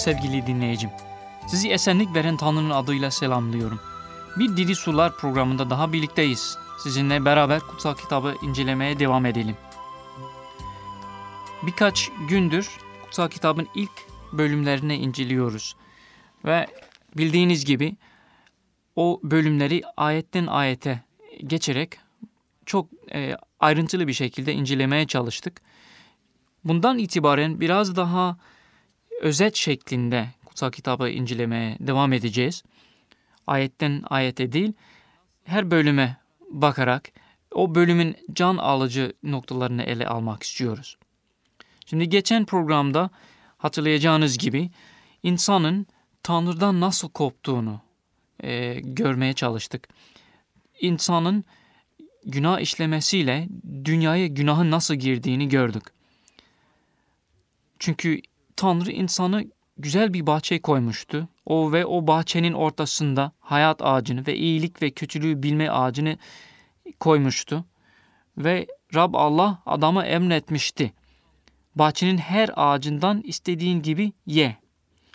sevgili dinleyicim. Sizi esenlik veren Tanrı'nın adıyla selamlıyorum. Bir Dili Sular programında daha birlikteyiz. Sizinle beraber kutsal kitabı incelemeye devam edelim. Birkaç gündür kutsal kitabın ilk bölümlerini inceliyoruz. Ve bildiğiniz gibi o bölümleri ayetten ayete geçerek çok e, ayrıntılı bir şekilde incelemeye çalıştık. Bundan itibaren biraz daha özet şeklinde kutsal kitabı incelemeye devam edeceğiz. Ayetten ayete değil, her bölüme bakarak o bölümün can alıcı noktalarını ele almak istiyoruz. Şimdi geçen programda hatırlayacağınız gibi insanın Tanrı'dan nasıl koptuğunu e, görmeye çalıştık. İnsanın günah işlemesiyle dünyaya günahın nasıl girdiğini gördük. Çünkü Tanrı insanı güzel bir bahçe koymuştu. O ve o bahçenin ortasında hayat ağacını ve iyilik ve kötülüğü bilme ağacını koymuştu. Ve Rab Allah adama emretmişti. Bahçenin her ağacından istediğin gibi ye.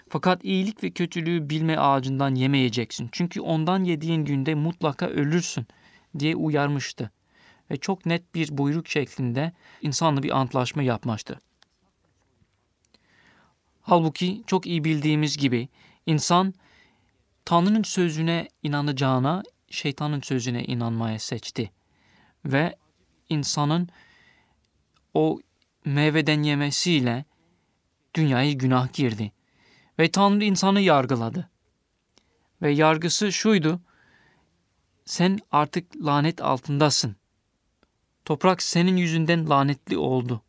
Fakat iyilik ve kötülüğü bilme ağacından yemeyeceksin. Çünkü ondan yediğin günde mutlaka ölürsün diye uyarmıştı. Ve çok net bir buyruk şeklinde insanla bir antlaşma yapmıştı. Halbuki çok iyi bildiğimiz gibi insan Tanrı'nın sözüne inanacağına şeytanın sözüne inanmaya seçti. Ve insanın o meyveden yemesiyle dünyayı günah girdi. Ve Tanrı insanı yargıladı. Ve yargısı şuydu. Sen artık lanet altındasın. Toprak senin yüzünden lanetli oldu.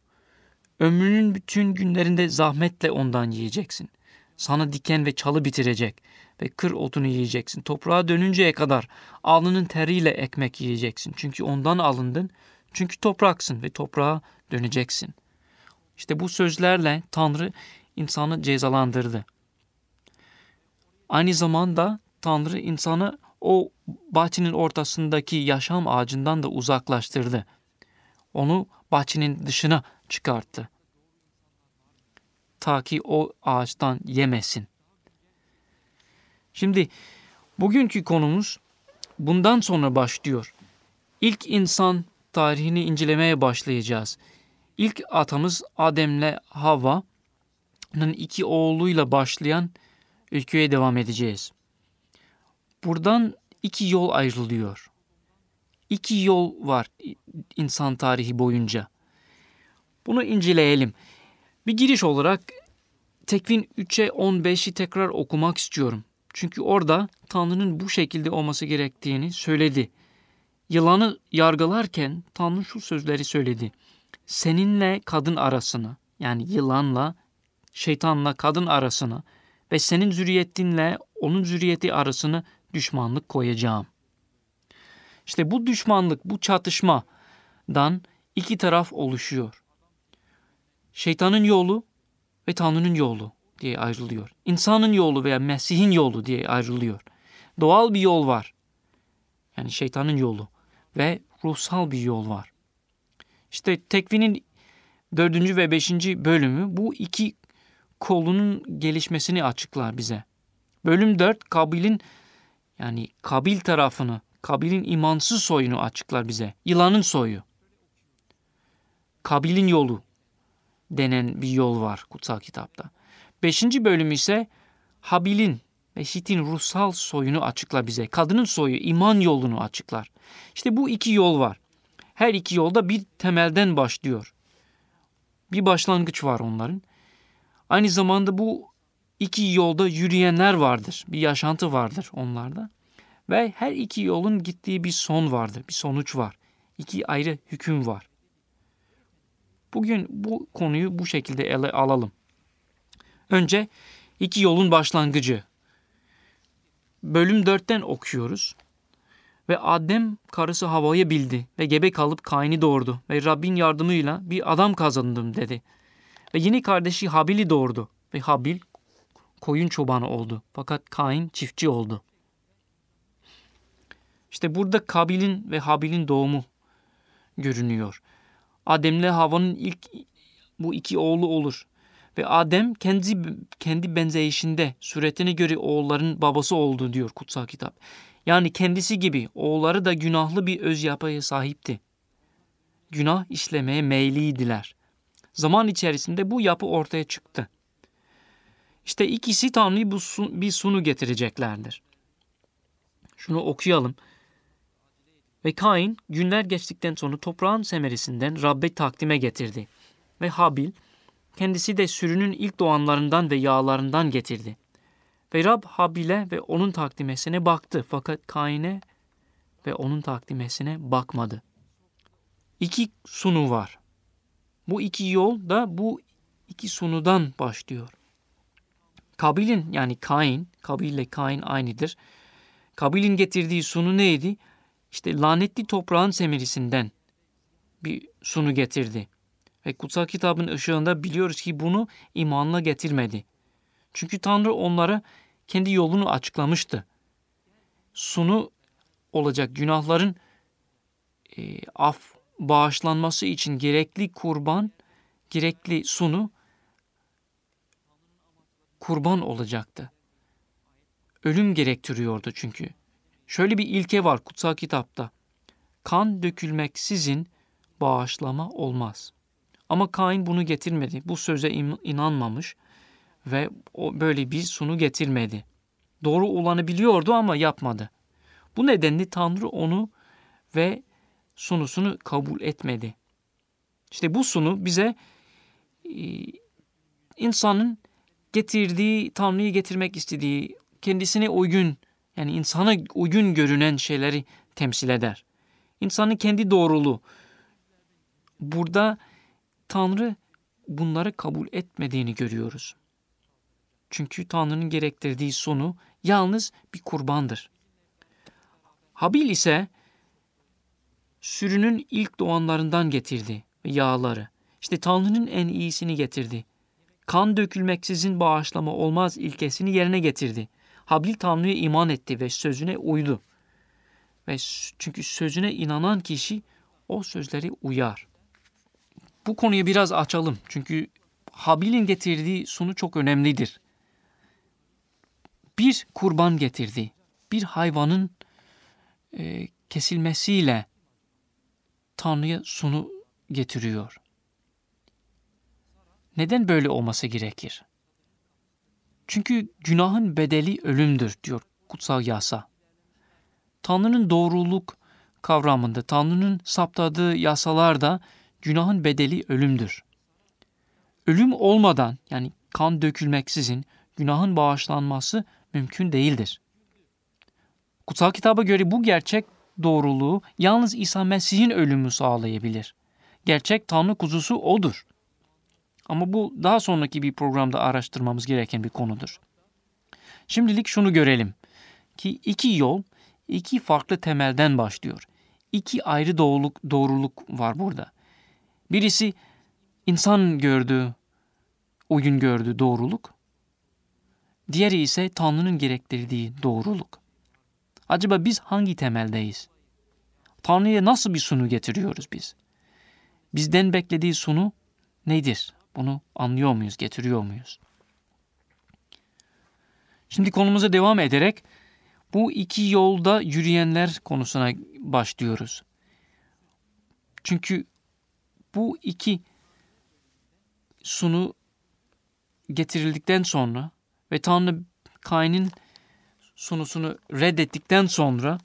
Ömrünün bütün günlerinde zahmetle ondan yiyeceksin. Sana diken ve çalı bitirecek ve kır otunu yiyeceksin. Toprağa dönünceye kadar alnının teriyle ekmek yiyeceksin. Çünkü ondan alındın. Çünkü topraksın ve toprağa döneceksin. İşte bu sözlerle Tanrı insanı cezalandırdı. Aynı zamanda Tanrı insanı o bahçenin ortasındaki yaşam ağacından da uzaklaştırdı. Onu bahçenin dışına çıkarttı. Ta ki o ağaçtan yemesin. Şimdi bugünkü konumuz bundan sonra başlıyor. İlk insan tarihini incelemeye başlayacağız. İlk atamız Adem'le Havva'nın iki oğluyla başlayan ülkeye devam edeceğiz. Buradan iki yol ayrılıyor. İki yol var insan tarihi boyunca. Bunu inceleyelim. Bir giriş olarak Tekvin 3'e 15'i tekrar okumak istiyorum. Çünkü orada Tanrı'nın bu şekilde olması gerektiğini söyledi. Yılanı yargılarken Tanrı şu sözleri söyledi. Seninle kadın arasını yani yılanla şeytanla kadın arasını ve senin zürriyetinle onun zürriyeti arasını düşmanlık koyacağım. İşte bu düşmanlık, bu çatışmadan iki taraf oluşuyor. Şeytanın yolu ve Tanrı'nın yolu diye ayrılıyor. İnsanın yolu veya Mesih'in yolu diye ayrılıyor. Doğal bir yol var. Yani şeytanın yolu ve ruhsal bir yol var. İşte tekvinin dördüncü ve beşinci bölümü bu iki kolunun gelişmesini açıklar bize. Bölüm 4 Kabil'in yani Kabil tarafını, Kabil'in imansız soyunu açıklar bize. Yılanın soyu. Kabil'in yolu denen bir yol var kutsal kitapta. Beşinci bölüm ise Habil'in ve Hit'in ruhsal soyunu açıklar bize. Kadının soyu, iman yolunu açıklar. İşte bu iki yol var. Her iki yolda bir temelden başlıyor. Bir başlangıç var onların. Aynı zamanda bu iki yolda yürüyenler vardır. Bir yaşantı vardır onlarda. Ve her iki yolun gittiği bir son vardır. Bir sonuç var. İki ayrı hüküm var. Bugün bu konuyu bu şekilde ele alalım. Önce iki yolun başlangıcı. Bölüm 4'ten okuyoruz. Ve Adem karısı Hava'yı bildi ve gebe kalıp Kain'i doğurdu ve Rabbin yardımıyla bir adam kazandım dedi. Ve yine kardeşi Habil'i doğurdu ve Habil koyun çobanı oldu. Fakat Kain çiftçi oldu. İşte burada Kabil'in ve Habil'in doğumu görünüyor. Adem'le Hava'nın ilk bu iki oğlu olur. Ve Adem kendi kendi benzeyişinde suretine göre oğulların babası oldu diyor kutsal kitap. Yani kendisi gibi oğulları da günahlı bir öz yapıya sahipti. Günah işlemeye meyilliydiler. Zaman içerisinde bu yapı ortaya çıktı. İşte ikisi Tanrı'yı bir sunu getireceklerdir. Şunu okuyalım. Ve Kain günler geçtikten sonra toprağın semerisinden Rabbe takdime getirdi. Ve Habil kendisi de sürünün ilk doğanlarından ve yağlarından getirdi. Ve Rab Habil'e ve onun takdimesine baktı fakat Kain'e ve onun takdimesine bakmadı. İki sunu var. Bu iki yol da bu iki sunudan başlıyor. Kabil'in yani Kain, Kabil ile Kain aynıdır. Kabil'in getirdiği sunu neydi? İşte lanetli toprağın semerisinden bir sunu getirdi. Ve kutsal kitabın ışığında biliyoruz ki bunu imanla getirmedi. Çünkü Tanrı onlara kendi yolunu açıklamıştı. Sunu olacak günahların e, af bağışlanması için gerekli kurban, gerekli sunu kurban olacaktı. Ölüm gerektiriyordu çünkü. Şöyle bir ilke var kutsal kitapta. Kan dökülmeksizin bağışlama olmaz. Ama Kain bunu getirmedi. Bu söze inanmamış ve o böyle bir sunu getirmedi. Doğru olanı biliyordu ama yapmadı. Bu nedenle Tanrı onu ve sunusunu kabul etmedi. İşte bu sunu bize e, insanın getirdiği, Tanrı'yı getirmek istediği, kendisine uygun yani insana uygun görünen şeyleri temsil eder. İnsanın kendi doğruluğu. Burada Tanrı bunları kabul etmediğini görüyoruz. Çünkü Tanrı'nın gerektirdiği sonu yalnız bir kurbandır. Habil ise sürünün ilk doğanlarından getirdi yağları. İşte Tanrı'nın en iyisini getirdi. Kan dökülmeksizin bağışlama olmaz ilkesini yerine getirdi. Habil Tanrı'ya iman etti ve sözüne uydu. Ve çünkü sözüne inanan kişi o sözleri uyar. Bu konuyu biraz açalım. Çünkü Habil'in getirdiği sunu çok önemlidir. Bir kurban getirdi. Bir hayvanın e, kesilmesiyle Tanrı'ya sunu getiriyor. Neden böyle olması gerekir? Çünkü günahın bedeli ölümdür diyor kutsal yasa. Tanrı'nın doğruluk kavramında, Tanrı'nın saptadığı yasalarda günahın bedeli ölümdür. Ölüm olmadan yani kan dökülmeksizin günahın bağışlanması mümkün değildir. Kutsal kitaba göre bu gerçek doğruluğu yalnız İsa Mesih'in ölümü sağlayabilir. Gerçek Tanrı kuzusu odur. Ama bu daha sonraki bir programda araştırmamız gereken bir konudur. Şimdilik şunu görelim ki iki yol iki farklı temelden başlıyor. İki ayrı doğruluk, doğruluk var burada. Birisi insan gördüğü, uygun gördüğü doğruluk. Diğeri ise Tanrı'nın gerektirdiği doğruluk. Acaba biz hangi temeldeyiz? Tanrı'ya nasıl bir sunu getiriyoruz biz? Bizden beklediği sunu nedir? Bunu anlıyor muyuz, getiriyor muyuz? Şimdi konumuza devam ederek bu iki yolda yürüyenler konusuna başlıyoruz. Çünkü bu iki sunu getirildikten sonra ve Tanrı Kain'in sunusunu reddettikten sonra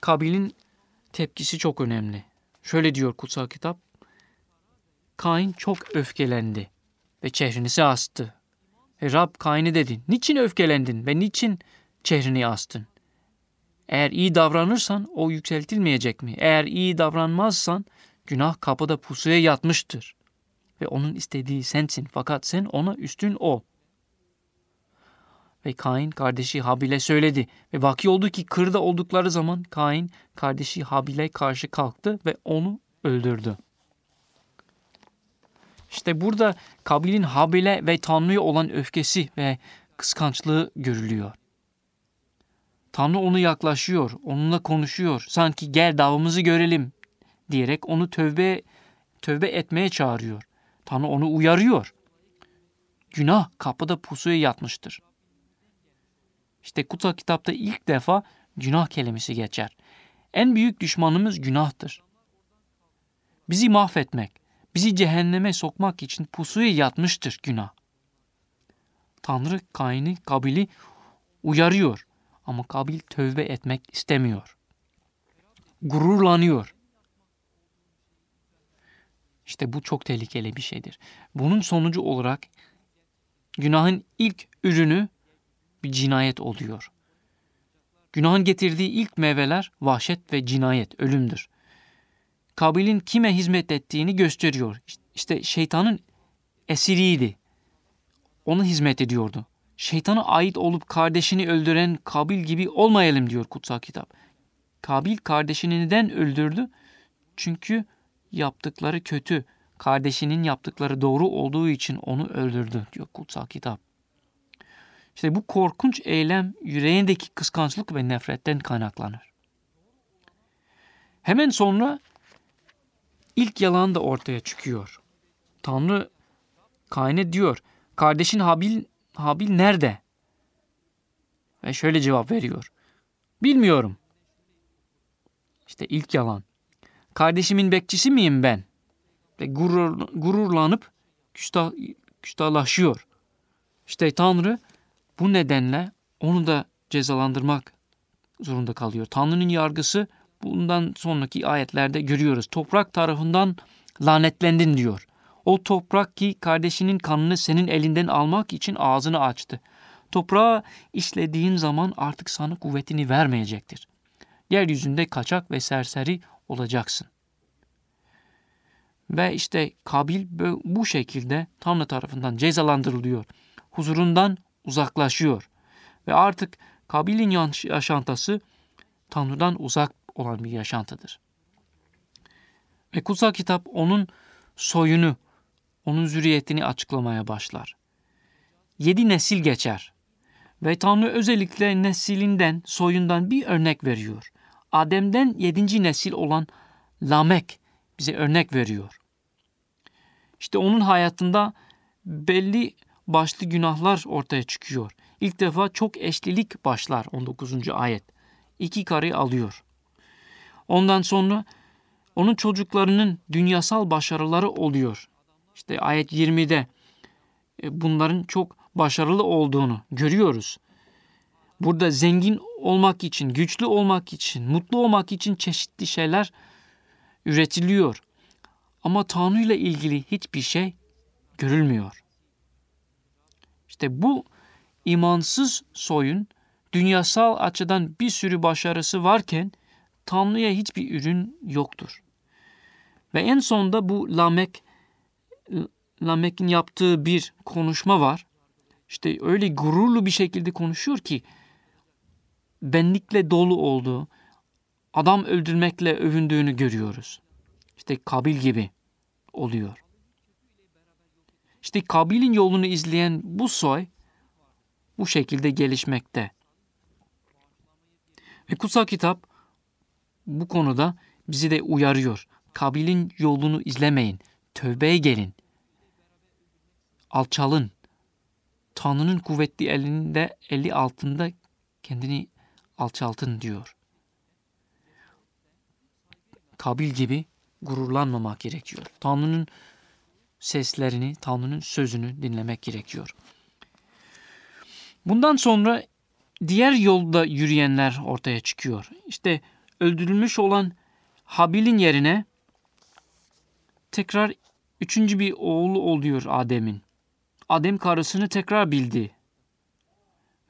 Kabil'in tepkisi çok önemli. Şöyle diyor kutsal kitap. Kain çok öfkelendi ve çehrini astı. Ve Rab Kain'e dedi, niçin öfkelendin ve niçin çehrini astın? Eğer iyi davranırsan o yükseltilmeyecek mi? Eğer iyi davranmazsan günah kapıda pusuya yatmıştır. Ve onun istediği sensin fakat sen ona üstün ol. Ve Kain kardeşi Habil'e söyledi. Ve vaki oldu ki kırda oldukları zaman Kain kardeşi Habil'e karşı kalktı ve onu öldürdü. İşte burada Kabil'in Habil'e ve Tanrı'ya olan öfkesi ve kıskançlığı görülüyor. Tanrı onu yaklaşıyor, onunla konuşuyor. Sanki gel davamızı görelim diyerek onu tövbe tövbe etmeye çağırıyor. Tanrı onu uyarıyor. günah kapıda pusuya yatmıştır. İşte kutsal kitapta ilk defa günah kelimesi geçer. En büyük düşmanımız günahtır. Bizi mahvetmek, bizi cehenneme sokmak için pusuya yatmıştır günah. Tanrı Kain'i, Kabil'i uyarıyor ama Kabil tövbe etmek istemiyor. Gururlanıyor. İşte bu çok tehlikeli bir şeydir. Bunun sonucu olarak günahın ilk ürünü bir cinayet oluyor. Günahın getirdiği ilk meyveler vahşet ve cinayet, ölümdür. Kabil'in kime hizmet ettiğini gösteriyor. İşte şeytanın esiriydi. Ona hizmet ediyordu. Şeytana ait olup kardeşini öldüren Kabil gibi olmayalım diyor kutsal kitap. Kabil kardeşini neden öldürdü? Çünkü yaptıkları kötü, kardeşinin yaptıkları doğru olduğu için onu öldürdü diyor kutsal kitap. İşte bu korkunç eylem yüreğindeki kıskançlık ve nefretten kaynaklanır. Hemen sonra ilk yalan da ortaya çıkıyor. Tanrı Kain'e diyor, kardeşin Habil, Habil nerede? Ve şöyle cevap veriyor. Bilmiyorum. İşte ilk yalan. Kardeşimin bekçisi miyim ben? Ve gurur, gururlanıp küstah, küstahlaşıyor. İşte Tanrı bu nedenle onu da cezalandırmak zorunda kalıyor. Tanrı'nın yargısı bundan sonraki ayetlerde görüyoruz. Toprak tarafından lanetlendin diyor. O toprak ki kardeşinin kanını senin elinden almak için ağzını açtı. Toprağa işlediğin zaman artık sana kuvvetini vermeyecektir. Yeryüzünde kaçak ve serseri olacaksın. Ve işte Kabil bu şekilde Tanrı tarafından cezalandırılıyor. Huzurundan uzaklaşıyor. Ve artık Kabil'in yaşantısı Tanrı'dan uzak olan bir yaşantıdır. Ve kutsal kitap onun soyunu, onun zürriyetini açıklamaya başlar. Yedi nesil geçer ve Tanrı özellikle nesilinden, soyundan bir örnek veriyor. Adem'den yedinci nesil olan Lamek bize örnek veriyor. İşte onun hayatında belli başlı günahlar ortaya çıkıyor. İlk defa çok eşlilik başlar 19. ayet. İki karı alıyor. Ondan sonra onun çocuklarının dünyasal başarıları oluyor. İşte ayet 20'de e, bunların çok başarılı olduğunu görüyoruz. Burada zengin olmak için, güçlü olmak için, mutlu olmak için çeşitli şeyler üretiliyor. Ama Tanrı ile ilgili hiçbir şey görülmüyor. İşte bu imansız soyun dünyasal açıdan bir sürü başarısı varken Tanrı'ya hiçbir ürün yoktur. Ve en sonunda bu Lamek Lamek'in yaptığı bir konuşma var. İşte öyle gururlu bir şekilde konuşuyor ki benlikle dolu olduğu, adam öldürmekle övündüğünü görüyoruz. İşte Kabil gibi oluyor. İşte Kabil'in yolunu izleyen bu soy bu şekilde gelişmekte. Ve kutsal kitap bu konuda bizi de uyarıyor. Kabil'in yolunu izlemeyin. Tövbeye gelin. Alçalın. Tanrı'nın kuvvetli elinde, eli altında kendini alçaltın diyor. Kabil gibi gururlanmamak gerekiyor. Tanrı'nın seslerini, Tanrı'nın sözünü dinlemek gerekiyor. Bundan sonra diğer yolda yürüyenler ortaya çıkıyor. İşte öldürülmüş olan Habil'in yerine tekrar üçüncü bir oğlu oluyor Adem'in. Adem karısını tekrar bildi.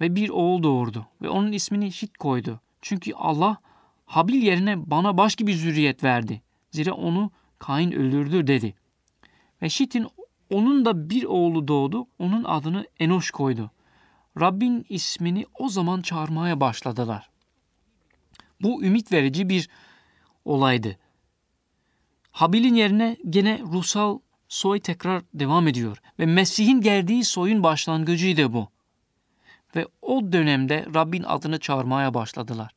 Ve bir oğul doğurdu. Ve onun ismini Şit koydu. Çünkü Allah Habil yerine bana başka bir zürriyet verdi. Zira onu Kain öldürdü dedi. Ve Şit'in onun da bir oğlu doğdu. Onun adını Enoş koydu. Rabbin ismini o zaman çağırmaya başladılar. Bu ümit verici bir olaydı. Habil'in yerine gene ruhsal soy tekrar devam ediyor ve Mesih'in geldiği soyun başlangıcıydı bu. Ve o dönemde Rabbin adını çağırmaya başladılar.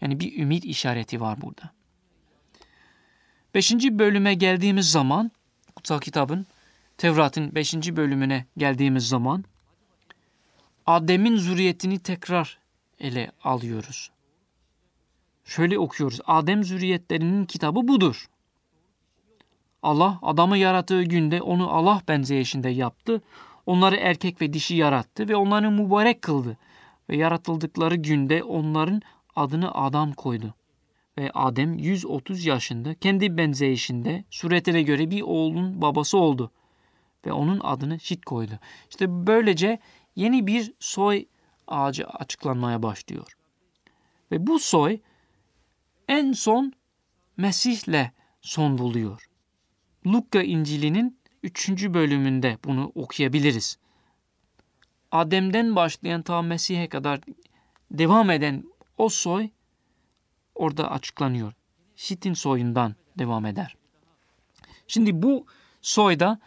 Yani bir ümit işareti var burada. Beşinci bölüme geldiğimiz zaman kutsal kitabın Tevrat'ın 5. bölümüne geldiğimiz zaman Adem'in zürriyetini tekrar ele alıyoruz. Şöyle okuyoruz. Adem zürriyetlerinin kitabı budur. Allah adamı yarattığı günde onu Allah benzeyişinde yaptı. Onları erkek ve dişi yarattı ve onları mübarek kıldı. Ve yaratıldıkları günde onların adını Adam koydu. Ve Adem 130 yaşında kendi benzeyişinde suretine göre bir oğlun babası oldu. Ve onun adını Şit koydu. İşte böylece yeni bir soy ağacı açıklanmaya başlıyor. Ve bu soy en son Mesih'le son buluyor. Lukka İncil'inin 3. bölümünde bunu okuyabiliriz. Adem'den başlayan ta Mesih'e kadar devam eden o soy orada açıklanıyor. Şit'in soyundan devam eder. Şimdi bu soyda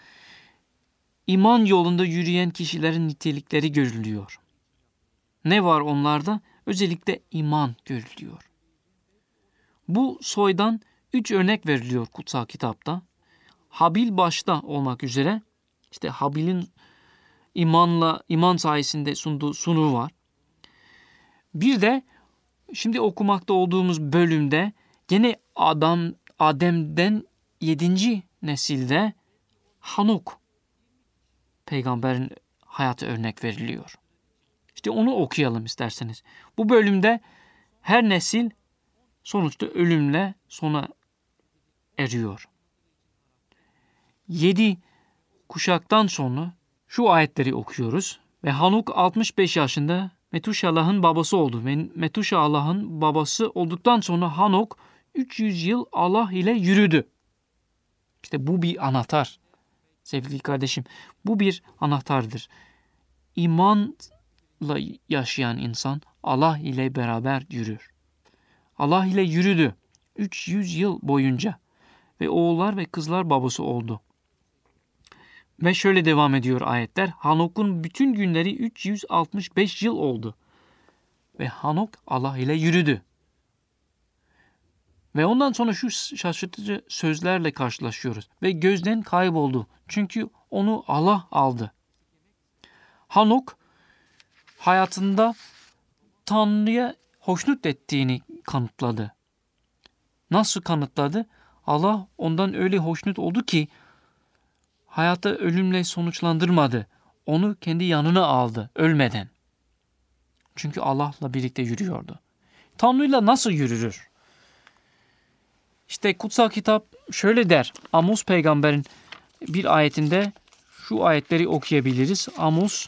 iman yolunda yürüyen kişilerin nitelikleri görülüyor. Ne var onlarda? Özellikle iman görülüyor. Bu soydan üç örnek veriliyor kutsal kitapta. Habil başta olmak üzere işte Habil'in imanla iman sayesinde sunduğu sunu var. Bir de şimdi okumakta olduğumuz bölümde gene Adam Adem'den yedinci nesilde Hanuk peygamberin hayatı örnek veriliyor. İşte onu okuyalım isterseniz. Bu bölümde her nesil sonuçta ölümle sona eriyor. Yedi kuşaktan sonra şu ayetleri okuyoruz. Ve Hanuk 65 yaşında Metuşalah'ın babası oldu. Ve Metuşalah'ın babası olduktan sonra Hanuk 300 yıl Allah ile yürüdü. İşte bu bir anahtar. Sevgili kardeşim bu bir anahtardır. İmanla yaşayan insan Allah ile beraber yürür. Allah ile yürüdü 300 yıl boyunca ve oğullar ve kızlar babası oldu. Ve şöyle devam ediyor ayetler. Hanok'un bütün günleri 365 yıl oldu. Ve Hanok Allah ile yürüdü. Ve ondan sonra şu şaşırtıcı sözlerle karşılaşıyoruz. Ve gözden kayboldu. Çünkü onu Allah aldı. Hanok hayatında Tanrı'ya hoşnut ettiğini kanıtladı. Nasıl kanıtladı? Allah ondan öyle hoşnut oldu ki hayata ölümle sonuçlandırmadı. Onu kendi yanına aldı ölmeden. Çünkü Allah'la birlikte yürüyordu. Tanrı'yla nasıl yürür? İşte kutsal kitap şöyle der. Amos peygamberin bir ayetinde şu ayetleri okuyabiliriz. Amos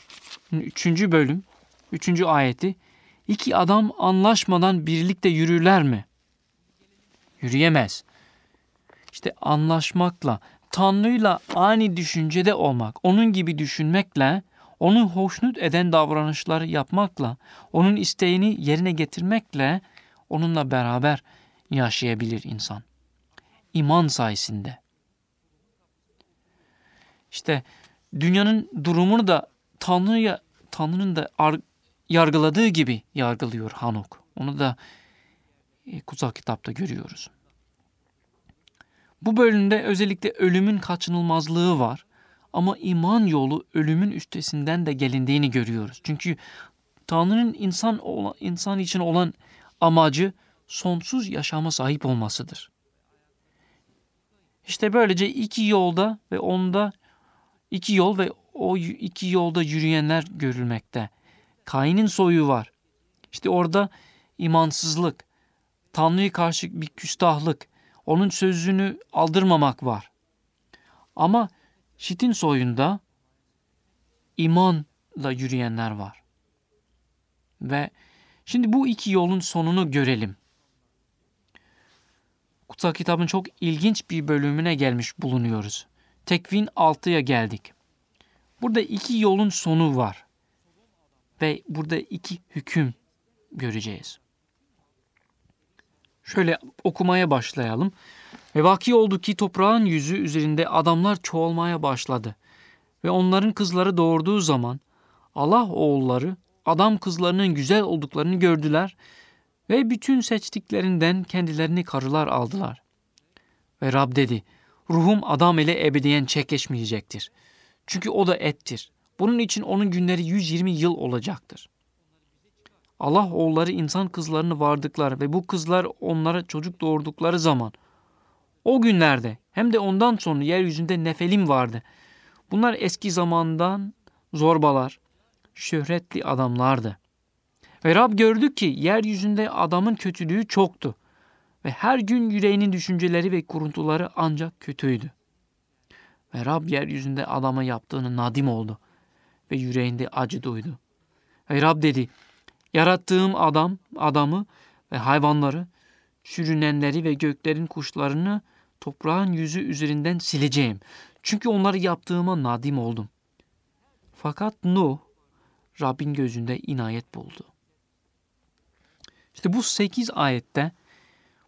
3. bölüm 3. ayeti. İki adam anlaşmadan birlikte yürürler mi? Yürüyemez. İşte anlaşmakla, Tanrı'yla aynı düşüncede olmak, onun gibi düşünmekle, onu hoşnut eden davranışları yapmakla, onun isteğini yerine getirmekle onunla beraber yaşayabilir insan. İman sayesinde. İşte dünyanın durumunu da Tanrı'ya Tanrı'nın da yargıladığı gibi yargılıyor Hanok. Onu da e, kutsal kitapta görüyoruz. Bu bölümde özellikle ölümün kaçınılmazlığı var. Ama iman yolu ölümün üstesinden de gelindiğini görüyoruz. Çünkü Tanrı'nın insan insan için olan amacı sonsuz yaşama sahip olmasıdır. İşte böylece iki yolda ve onda iki yol ve o iki yolda yürüyenler görülmekte. Kain'in soyu var. İşte orada imansızlık, Tanrı'ya karşı bir küstahlık, onun sözünü aldırmamak var. Ama Şit'in soyunda imanla yürüyenler var. Ve şimdi bu iki yolun sonunu görelim. Kutsal kitabın çok ilginç bir bölümüne gelmiş bulunuyoruz. Tekvin 6'ya geldik. Burada iki yolun sonu var. Ve burada iki hüküm göreceğiz. Şöyle okumaya başlayalım. Ve vaki oldu ki toprağın yüzü üzerinde adamlar çoğalmaya başladı. Ve onların kızları doğurduğu zaman Allah oğulları adam kızlarının güzel olduklarını gördüler ve bütün seçtiklerinden kendilerini karılar aldılar. Ve Rab dedi, ruhum adam ile ebediyen çekleşmeyecektir. Çünkü o da ettir. Bunun için onun günleri 120 yıl olacaktır. Allah oğulları insan kızlarını vardıkları ve bu kızlar onlara çocuk doğurdukları zaman o günlerde hem de ondan sonra yeryüzünde nefelim vardı. Bunlar eski zamandan zorbalar, şöhretli adamlardı. Ve Rab gördü ki yeryüzünde adamın kötülüğü çoktu. Ve her gün yüreğinin düşünceleri ve kuruntuları ancak kötüydü. Ve Rab yeryüzünde adama yaptığını nadim oldu. Ve yüreğinde acı duydu. Ve Rab dedi, yarattığım adam, adamı ve hayvanları, sürünenleri ve göklerin kuşlarını toprağın yüzü üzerinden sileceğim. Çünkü onları yaptığıma nadim oldum. Fakat Nuh, Rabbin gözünde inayet buldu. İşte bu sekiz ayette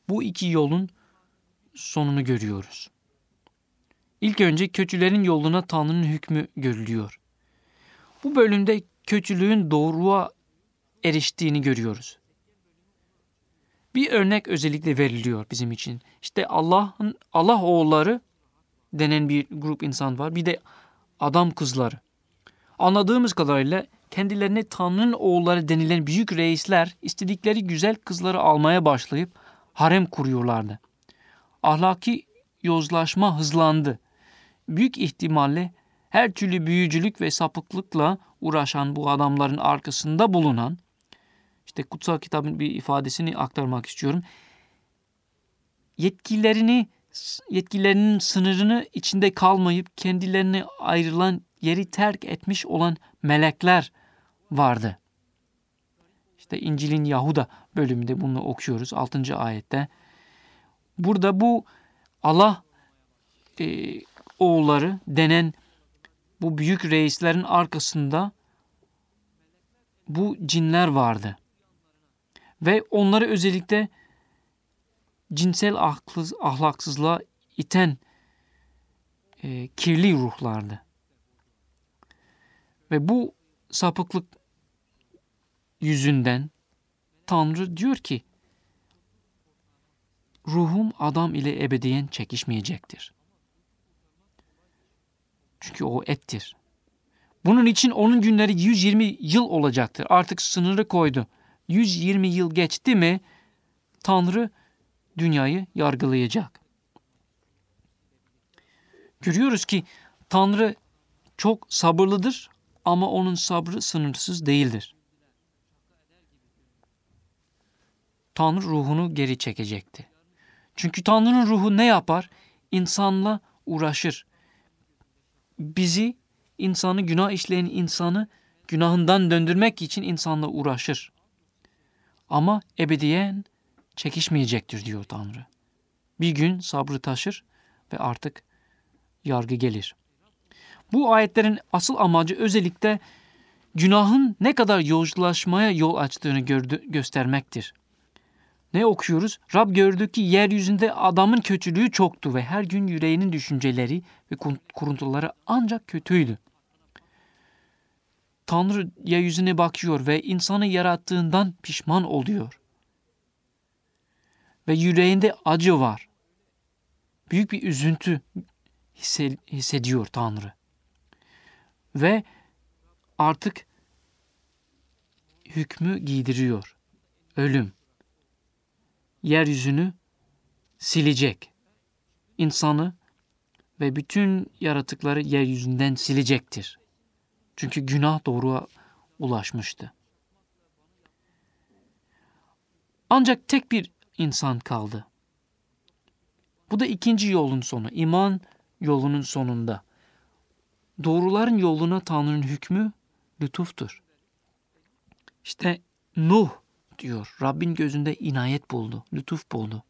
bu iki yolun sonunu görüyoruz. İlk önce kötülerin yoluna Tanrı'nın hükmü görülüyor. Bu bölümde kötülüğün doğruğa eriştiğini görüyoruz. Bir örnek özellikle veriliyor bizim için. İşte Allah'ın Allah oğulları denen bir grup insan var. Bir de adam kızları. Anladığımız kadarıyla kendilerine Tanrı'nın oğulları denilen büyük reisler istedikleri güzel kızları almaya başlayıp harem kuruyorlardı. Ahlaki yozlaşma hızlandı. Büyük ihtimalle her türlü büyücülük ve sapıklıkla uğraşan bu adamların arkasında bulunan, işte kutsal kitabın bir ifadesini aktarmak istiyorum. Yetkilerini, yetkilerinin sınırını içinde kalmayıp kendilerine ayrılan yeri terk etmiş olan melekler vardı. İşte İncil'in Yahuda bölümünde bunu okuyoruz 6. ayette. Burada bu Allah e, oğulları denen bu büyük reislerin arkasında bu cinler vardı. Ve onları özellikle cinsel ahlaksızlığa iten e, kirli ruhlardı. Ve bu sapıklık yüzünden Tanrı diyor ki ruhum adam ile ebediyen çekişmeyecektir. Çünkü o ettir. Bunun için onun günleri 120 yıl olacaktır. Artık sınırı koydu. 120 yıl geçti mi Tanrı dünyayı yargılayacak. Görüyoruz ki Tanrı çok sabırlıdır ama onun sabrı sınırsız değildir. Tanrı ruhunu geri çekecekti. Çünkü Tanrı'nın ruhu ne yapar? İnsanla uğraşır. Bizi, insanı, günah işleyen insanı günahından döndürmek için insanla uğraşır. Ama ebediyen çekişmeyecektir diyor Tanrı. Bir gün sabrı taşır ve artık yargı gelir. Bu ayetlerin asıl amacı özellikle günahın ne kadar yozlaşmaya yol açtığını gördü, göstermektir. Ne okuyoruz? Rab gördü ki yeryüzünde adamın kötülüğü çoktu ve her gün yüreğinin düşünceleri ve kuruntuları ancak kötüydü. Tanrı yeryüzüne bakıyor ve insanı yarattığından pişman oluyor. Ve yüreğinde acı var. Büyük bir üzüntü hissediyor Tanrı. Ve artık hükmü giydiriyor. Ölüm yeryüzünü silecek. İnsanı ve bütün yaratıkları yeryüzünden silecektir. Çünkü günah doğruya ulaşmıştı. Ancak tek bir insan kaldı. Bu da ikinci yolun sonu, iman yolunun sonunda. Doğruların yoluna Tanrı'nın hükmü lütuftur. İşte Nuh diyor. Rabbin gözünde inayet buldu, lütuf buldu.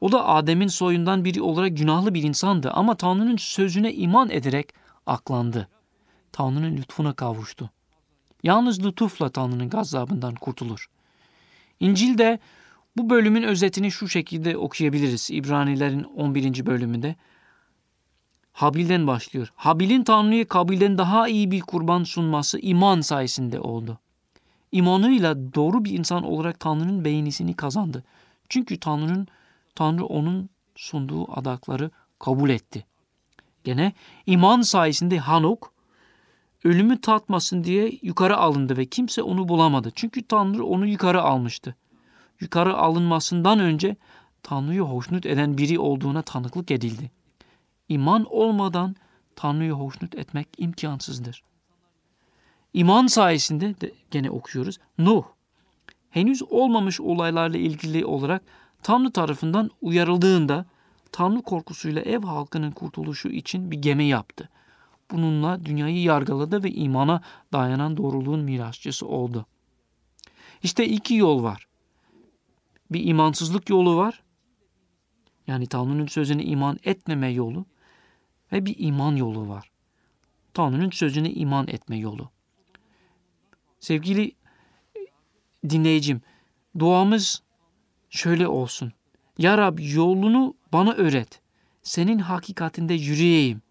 O da Adem'in soyundan biri olarak günahlı bir insandı ama Tanrı'nın sözüne iman ederek aklandı. Tanrı'nın lütfuna kavuştu. Yalnız lütufla Tanrı'nın gazabından kurtulur. İncil'de bu bölümün özetini şu şekilde okuyabiliriz. İbranilerin 11. bölümünde. Habil'den başlıyor. Habil'in Tanrı'ya Kabil'den daha iyi bir kurban sunması iman sayesinde oldu imanıyla doğru bir insan olarak Tanrı'nın beğenisini kazandı. Çünkü Tanrı'nın Tanrı onun sunduğu adakları kabul etti. Gene iman sayesinde Hanuk ölümü tatmasın diye yukarı alındı ve kimse onu bulamadı. Çünkü Tanrı onu yukarı almıştı. Yukarı alınmasından önce Tanrı'yı hoşnut eden biri olduğuna tanıklık edildi. İman olmadan Tanrı'yı hoşnut etmek imkansızdır. İman sayesinde de gene okuyoruz. Nuh henüz olmamış olaylarla ilgili olarak Tanrı tarafından uyarıldığında Tanrı korkusuyla ev halkının kurtuluşu için bir gemi yaptı. Bununla dünyayı yargıladı ve imana dayanan doğruluğun mirasçısı oldu. İşte iki yol var. Bir imansızlık yolu var. Yani Tanrı'nın sözüne iman etmeme yolu ve bir iman yolu var. Tanrı'nın sözüne iman etme yolu. Sevgili dinleyicim, duamız şöyle olsun. Ya Rab yolunu bana öğret. Senin hakikatinde yürüyeyim.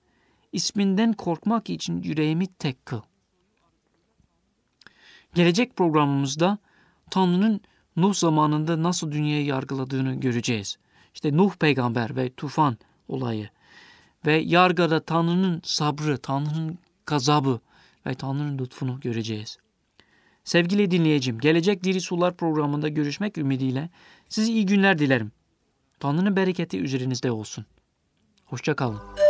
İsminden korkmak için yüreğimi tek kıl. Gelecek programımızda Tanrı'nın Nuh zamanında nasıl dünyayı yargıladığını göreceğiz. İşte Nuh peygamber ve tufan olayı ve yargıda Tanrı'nın sabrı, Tanrı'nın gazabı ve Tanrı'nın lütfunu göreceğiz. Sevgili dinleyicim, gelecek Diri Sular programında görüşmek ümidiyle size iyi günler dilerim. Tanrı'nın bereketi üzerinizde olsun. Hoşçakalın.